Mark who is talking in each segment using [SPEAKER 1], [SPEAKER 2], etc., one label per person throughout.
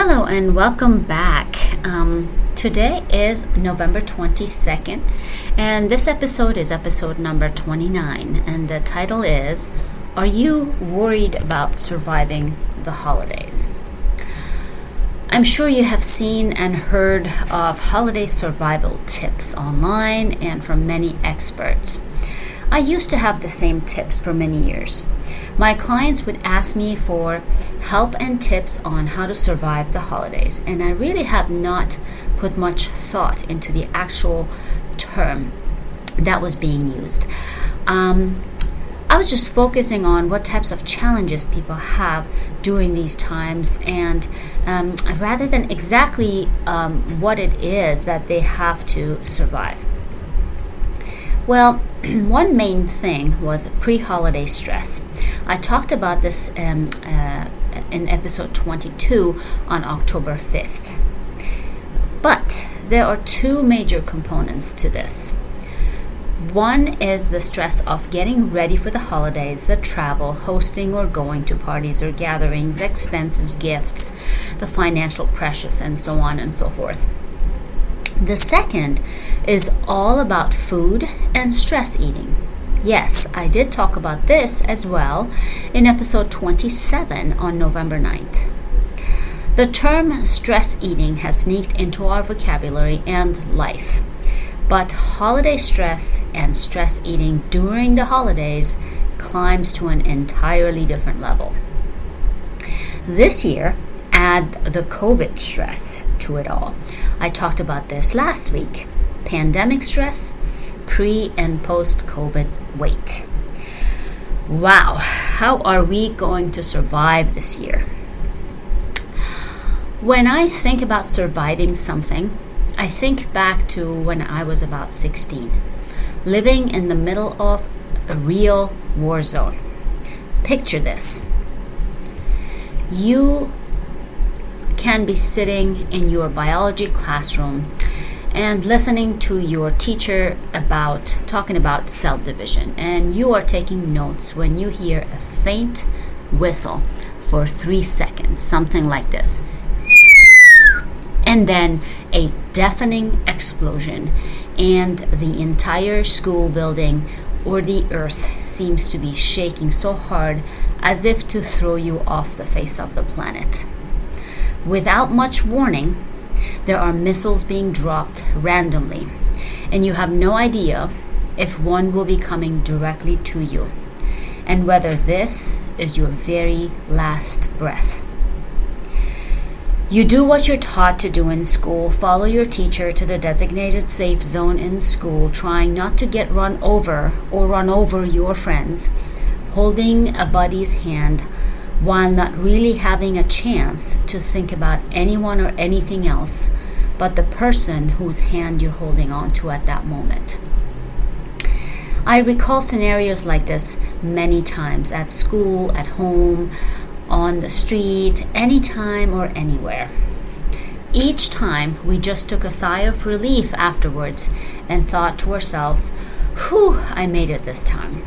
[SPEAKER 1] Hello and welcome back. Um, today is November 22nd, and this episode is episode number 29. And the title is Are You Worried About Surviving the Holidays? I'm sure you have seen and heard of holiday survival tips online and from many experts. I used to have the same tips for many years. My clients would ask me for help and tips on how to survive the holidays, and I really have not put much thought into the actual term that was being used. Um, I was just focusing on what types of challenges people have during these times, and um, rather than exactly um, what it is that they have to survive. Well, one main thing was pre holiday stress. I talked about this um, uh, in episode 22 on October 5th. But there are two major components to this. One is the stress of getting ready for the holidays, the travel, hosting or going to parties or gatherings, expenses, gifts, the financial pressures, and so on and so forth. The second is all about food and stress eating. Yes, I did talk about this as well in episode 27 on November 9th. The term stress eating has sneaked into our vocabulary and life. But holiday stress and stress eating during the holidays climbs to an entirely different level. This year, add the COVID stress to it all. I talked about this last week pandemic stress, pre and post COVID weight. Wow, how are we going to survive this year? When I think about surviving something, I think back to when I was about 16, living in the middle of a real war zone. Picture this. You can be sitting in your biology classroom and listening to your teacher about talking about cell division. And you are taking notes when you hear a faint whistle for 3 seconds something like this. And then a deafening explosion and the entire school building or the earth seems to be shaking so hard as if to throw you off the face of the planet without much warning there are missiles being dropped randomly, and you have no idea if one will be coming directly to you, and whether this is your very last breath. You do what you're taught to do in school, follow your teacher to the designated safe zone in school, trying not to get run over or run over your friends, holding a buddy's hand while not really having a chance to think about anyone or anything else but the person whose hand you're holding on to at that moment. I recall scenarios like this many times at school, at home, on the street, anytime or anywhere. Each time we just took a sigh of relief afterwards and thought to ourselves, Whew, I made it this time.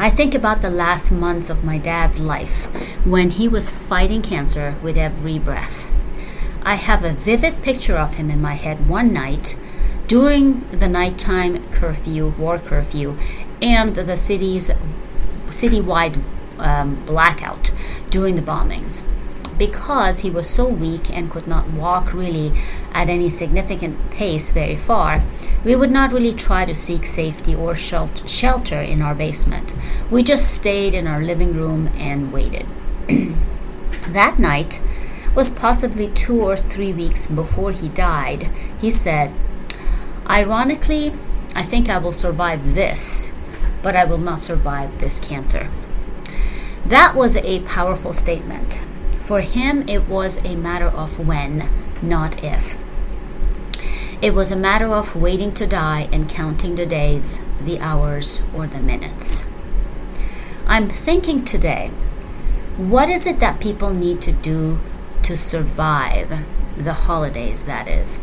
[SPEAKER 1] I think about the last months of my dad's life when he was fighting cancer with every breath. I have a vivid picture of him in my head one night during the nighttime curfew, war curfew, and the city's citywide um, blackout during the bombings. Because he was so weak and could not walk really at any significant pace very far, we would not really try to seek safety or shelter in our basement. We just stayed in our living room and waited. that night was possibly two or three weeks before he died. He said, Ironically, I think I will survive this, but I will not survive this cancer. That was a powerful statement. For him, it was a matter of when, not if. It was a matter of waiting to die and counting the days, the hours, or the minutes. I'm thinking today, what is it that people need to do to survive the holidays, that is?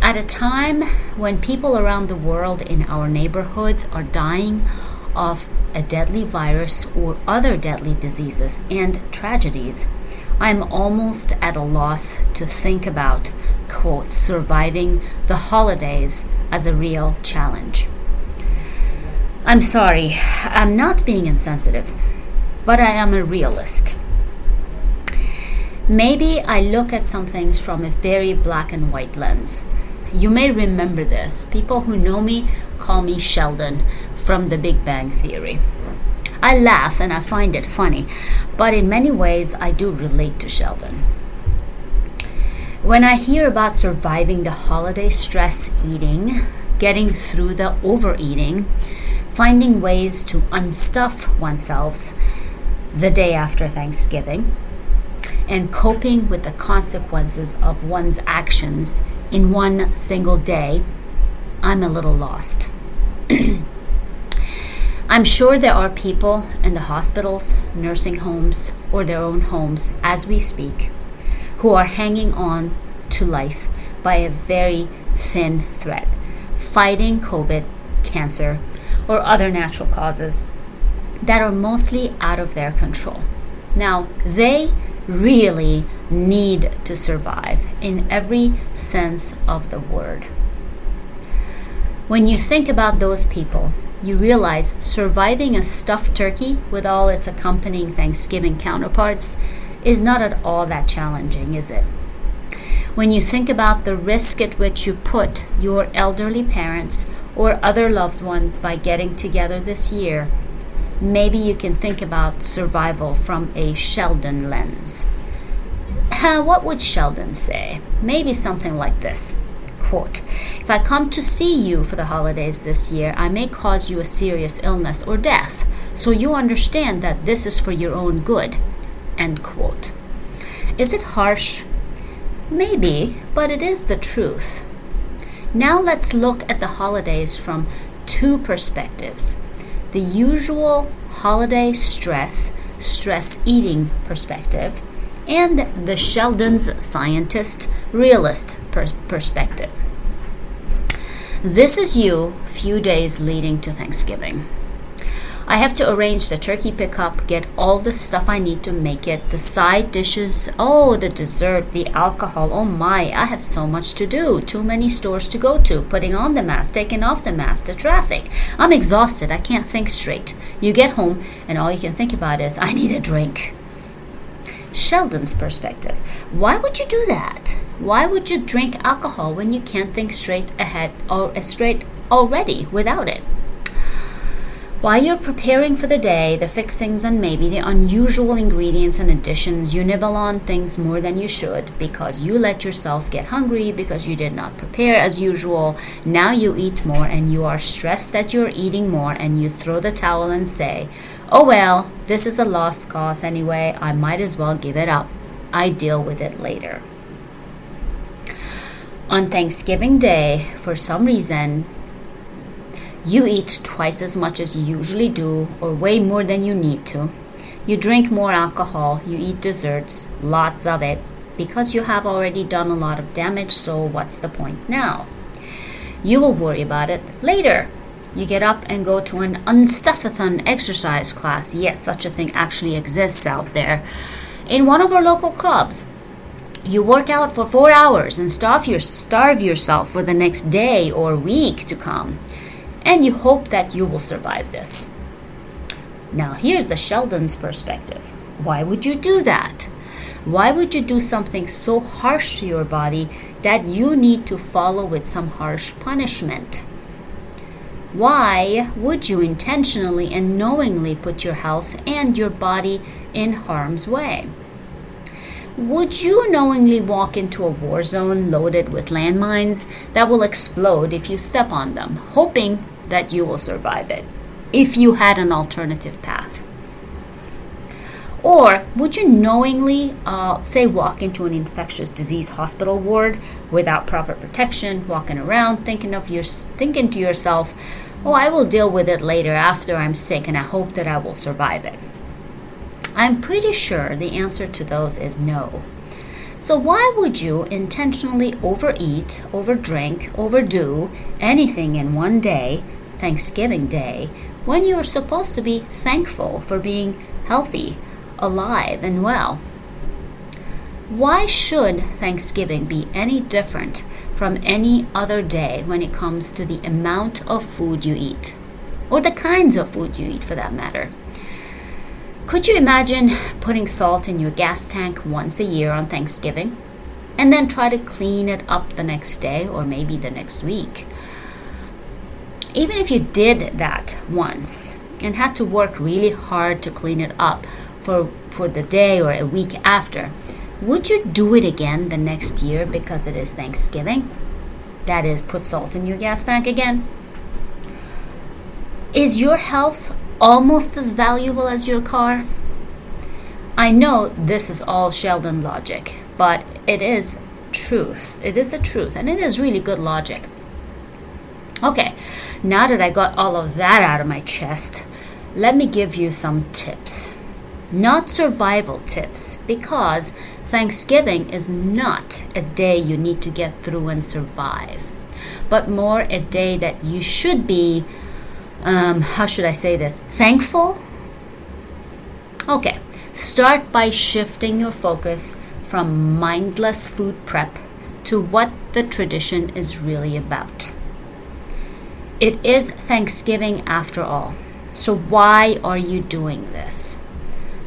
[SPEAKER 1] At a time when people around the world in our neighborhoods are dying of a deadly virus or other deadly diseases and tragedies, I'm almost at a loss to think about, quote, surviving the holidays as a real challenge. I'm sorry, I'm not being insensitive, but I am a realist. Maybe I look at some things from a very black and white lens. You may remember this. People who know me call me Sheldon from the Big Bang Theory. I laugh and I find it funny, but in many ways I do relate to Sheldon. When I hear about surviving the holiday stress eating, getting through the overeating, finding ways to unstuff oneself the day after Thanksgiving, and coping with the consequences of one's actions in one single day, I'm a little lost. I'm sure there are people in the hospitals, nursing homes, or their own homes as we speak who are hanging on to life by a very thin thread, fighting COVID, cancer, or other natural causes that are mostly out of their control. Now, they really need to survive in every sense of the word. When you think about those people, you realize surviving a stuffed turkey with all its accompanying Thanksgiving counterparts is not at all that challenging, is it? When you think about the risk at which you put your elderly parents or other loved ones by getting together this year, maybe you can think about survival from a Sheldon lens. Uh, what would Sheldon say? Maybe something like this quote, If I come to see you for the holidays this year, I may cause you a serious illness or death, so you understand that this is for your own good. End quote. Is it harsh? Maybe, but it is the truth. Now let's look at the holidays from two perspectives the usual holiday stress, stress eating perspective, and the Sheldon's scientist realist per- perspective. This is you few days leading to Thanksgiving. I have to arrange the turkey pickup, get all the stuff I need to make it, the side dishes, oh, the dessert, the alcohol. Oh my, I have so much to do. Too many stores to go to, putting on the mask, taking off the mask, the traffic. I'm exhausted. I can't think straight. You get home, and all you can think about is, I need a drink. Sheldon's perspective. Why would you do that? Why would you drink alcohol when you can't think straight ahead or uh, straight already without it? While you're preparing for the day, the fixings and maybe the unusual ingredients and additions, you nibble on things more than you should because you let yourself get hungry because you did not prepare as usual. Now you eat more and you are stressed that you're eating more and you throw the towel and say, Oh well, this is a lost cause anyway, I might as well give it up. I deal with it later. On Thanksgiving Day, for some reason, you eat twice as much as you usually do, or way more than you need to. You drink more alcohol, you eat desserts, lots of it, because you have already done a lot of damage, so what's the point now? You will worry about it later. You get up and go to an unstuffathon exercise class. Yes, such a thing actually exists out there. In one of our local clubs, you work out for four hours and starve, your, starve yourself for the next day or week to come, and you hope that you will survive this. Now, here's the Sheldon's perspective. Why would you do that? Why would you do something so harsh to your body that you need to follow with some harsh punishment? Why would you intentionally and knowingly put your health and your body in harm's way? Would you knowingly walk into a war zone loaded with landmines that will explode if you step on them, hoping that you will survive it, if you had an alternative path? Or would you knowingly, uh, say, walk into an infectious disease hospital ward without proper protection, walking around thinking of your, thinking to yourself, "Oh, I will deal with it later after I'm sick, and I hope that I will survive it." I'm pretty sure the answer to those is no. So, why would you intentionally overeat, overdrink, overdo anything in one day, Thanksgiving Day, when you're supposed to be thankful for being healthy, alive, and well? Why should Thanksgiving be any different from any other day when it comes to the amount of food you eat? Or the kinds of food you eat, for that matter? Could you imagine putting salt in your gas tank once a year on Thanksgiving and then try to clean it up the next day or maybe the next week? Even if you did that once and had to work really hard to clean it up for, for the day or a week after, would you do it again the next year because it is Thanksgiving? That is, put salt in your gas tank again? Is your health almost as valuable as your car? I know this is all Sheldon logic, but it is truth. It is a truth, and it is really good logic. Okay, now that I got all of that out of my chest, let me give you some tips. Not survival tips, because Thanksgiving is not a day you need to get through and survive, but more a day that you should be um, how should I say this? Thankful? Okay, start by shifting your focus from mindless food prep to what the tradition is really about. It is Thanksgiving after all, so why are you doing this?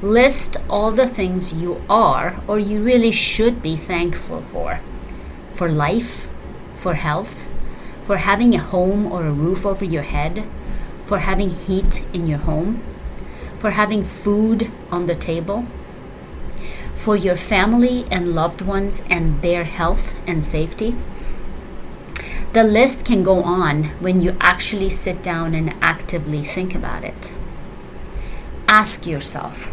[SPEAKER 1] List all the things you are or you really should be thankful for for life, for health, for having a home or a roof over your head for having heat in your home, for having food on the table, for your family and loved ones and their health and safety. The list can go on when you actually sit down and actively think about it. Ask yourself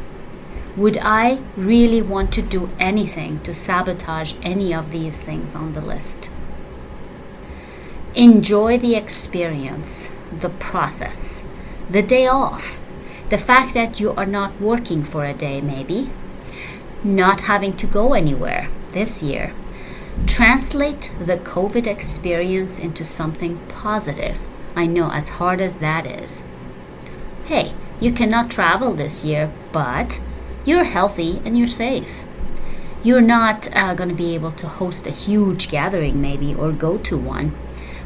[SPEAKER 1] Would I really want to do anything to sabotage any of these things on the list? Enjoy the experience the process, the day off, the fact that you are not working for a day, maybe, not having to go anywhere this year. Translate the COVID experience into something positive. I know, as hard as that is. Hey, you cannot travel this year, but you're healthy and you're safe. You're not uh, going to be able to host a huge gathering, maybe, or go to one,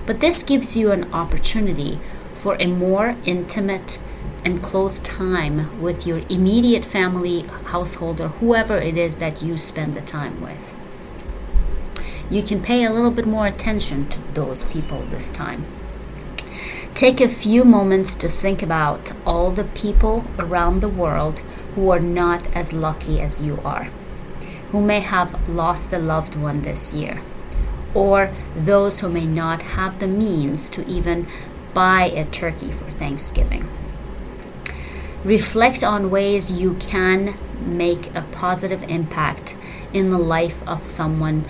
[SPEAKER 1] but this gives you an opportunity for a more intimate and close time with your immediate family, household, or whoever it is that you spend the time with. You can pay a little bit more attention to those people this time. Take a few moments to think about all the people around the world who are not as lucky as you are, who may have lost a loved one this year, or those who may not have the means to even buy a turkey for Thanksgiving. Reflect on ways you can make a positive impact in the life of someone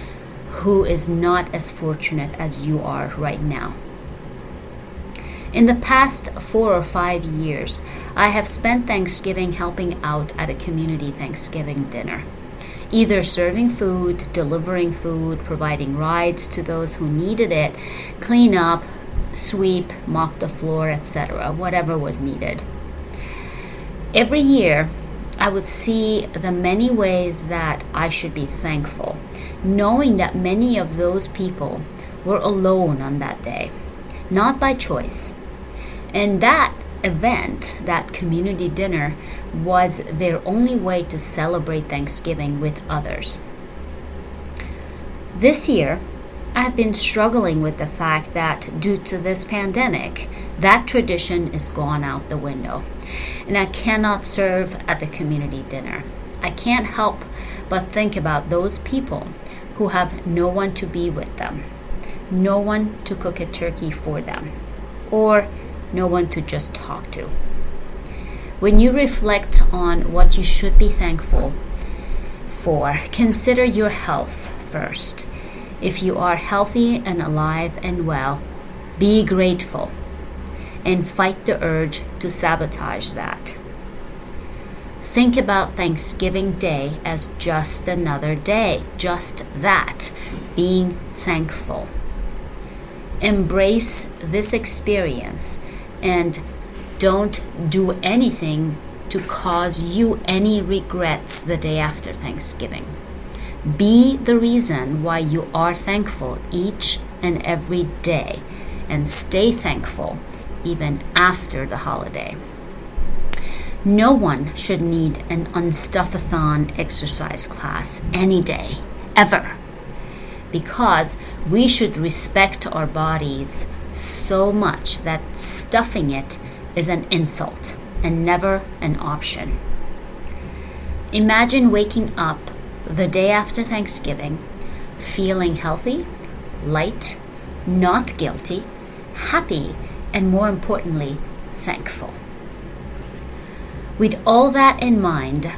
[SPEAKER 1] who is not as fortunate as you are right now. In the past four or five years, I have spent Thanksgiving helping out at a community Thanksgiving dinner, either serving food, delivering food, providing rides to those who needed it, clean up, sweep, mop the floor, etc., whatever was needed. Every year, I would see the many ways that I should be thankful, knowing that many of those people were alone on that day, not by choice. And that event, that community dinner, was their only way to celebrate Thanksgiving with others. This year, I've been struggling with the fact that due to this pandemic, that tradition is gone out the window. And I cannot serve at the community dinner. I can't help but think about those people who have no one to be with them, no one to cook a turkey for them, or no one to just talk to. When you reflect on what you should be thankful for, consider your health first if you are healthy and alive and well, be grateful and fight the urge to sabotage that. Think about Thanksgiving Day as just another day, just that, being thankful. Embrace this experience and don't do anything to cause you any regrets the day after Thanksgiving. Be the reason why you are thankful each and every day, and stay thankful even after the holiday. No one should need an unstuffathon exercise class any day, ever, because we should respect our bodies so much that stuffing it is an insult and never an option. Imagine waking up the day after Thanksgiving feeling healthy, light, not guilty, happy, and more importantly, thankful. With all that in mind,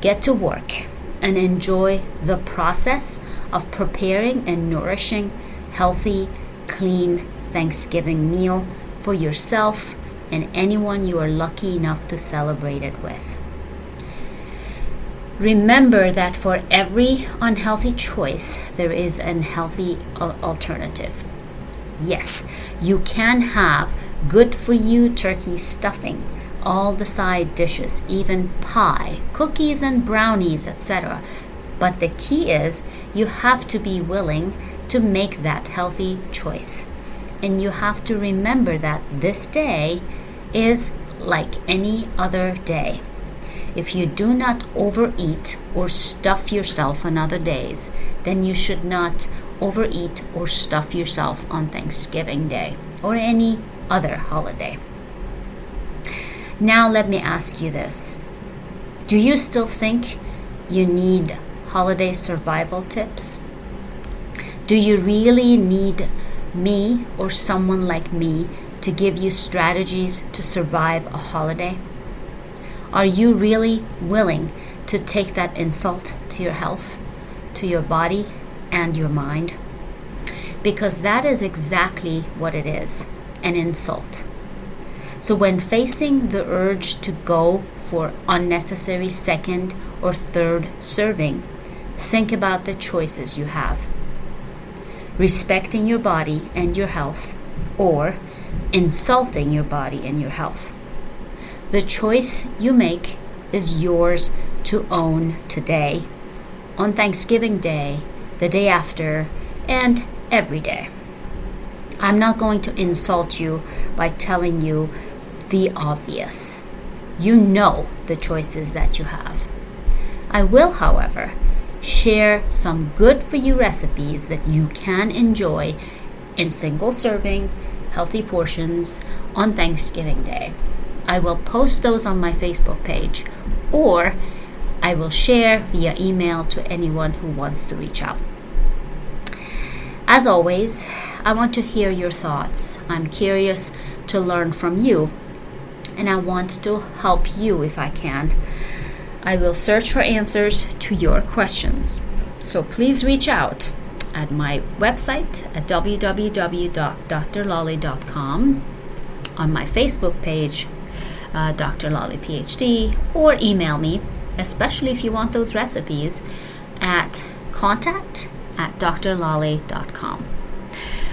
[SPEAKER 1] get to work and enjoy the process of preparing and nourishing healthy, clean Thanksgiving meal for yourself and anyone you are lucky enough to celebrate it with. Remember that for every unhealthy choice, there is an healthy alternative. Yes, you can have good for you turkey stuffing, all the side dishes, even pie, cookies and brownies, etc. But the key is you have to be willing to make that healthy choice. And you have to remember that this day is like any other day. If you do not overeat or stuff yourself on other days, then you should not overeat or stuff yourself on Thanksgiving Day or any other holiday. Now, let me ask you this Do you still think you need holiday survival tips? Do you really need me or someone like me to give you strategies to survive a holiday? Are you really willing to take that insult to your health, to your body, and your mind? Because that is exactly what it is an insult. So, when facing the urge to go for unnecessary second or third serving, think about the choices you have respecting your body and your health, or insulting your body and your health. The choice you make is yours to own today, on Thanksgiving Day, the day after, and every day. I'm not going to insult you by telling you the obvious. You know the choices that you have. I will, however, share some good for you recipes that you can enjoy in single serving, healthy portions on Thanksgiving Day. I will post those on my Facebook page or I will share via email to anyone who wants to reach out. As always, I want to hear your thoughts. I'm curious to learn from you, and I want to help you if I can. I will search for answers to your questions. So please reach out at my website at www.drlolly.com, on my Facebook page, uh, Dr. Lolly PhD, or email me, especially if you want those recipes, at contact at drlolly.com.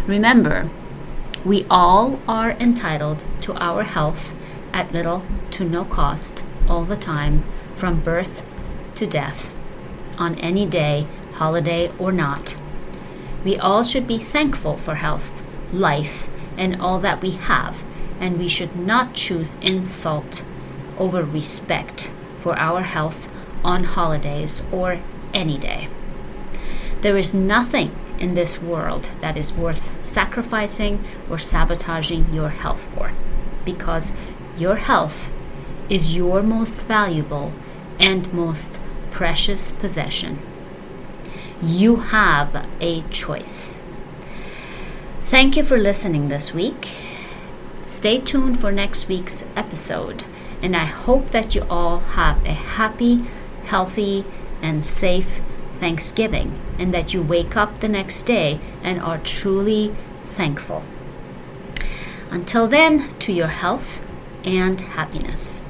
[SPEAKER 1] Remember, we all are entitled to our health at little to no cost all the time, from birth to death, on any day, holiday or not. We all should be thankful for health, life, and all that we have and we should not choose insult over respect for our health on holidays or any day. There is nothing in this world that is worth sacrificing or sabotaging your health for because your health is your most valuable and most precious possession. You have a choice. Thank you for listening this week. Stay tuned for next week's episode, and I hope that you all have a happy, healthy, and safe Thanksgiving, and that you wake up the next day and are truly thankful. Until then, to your health and happiness.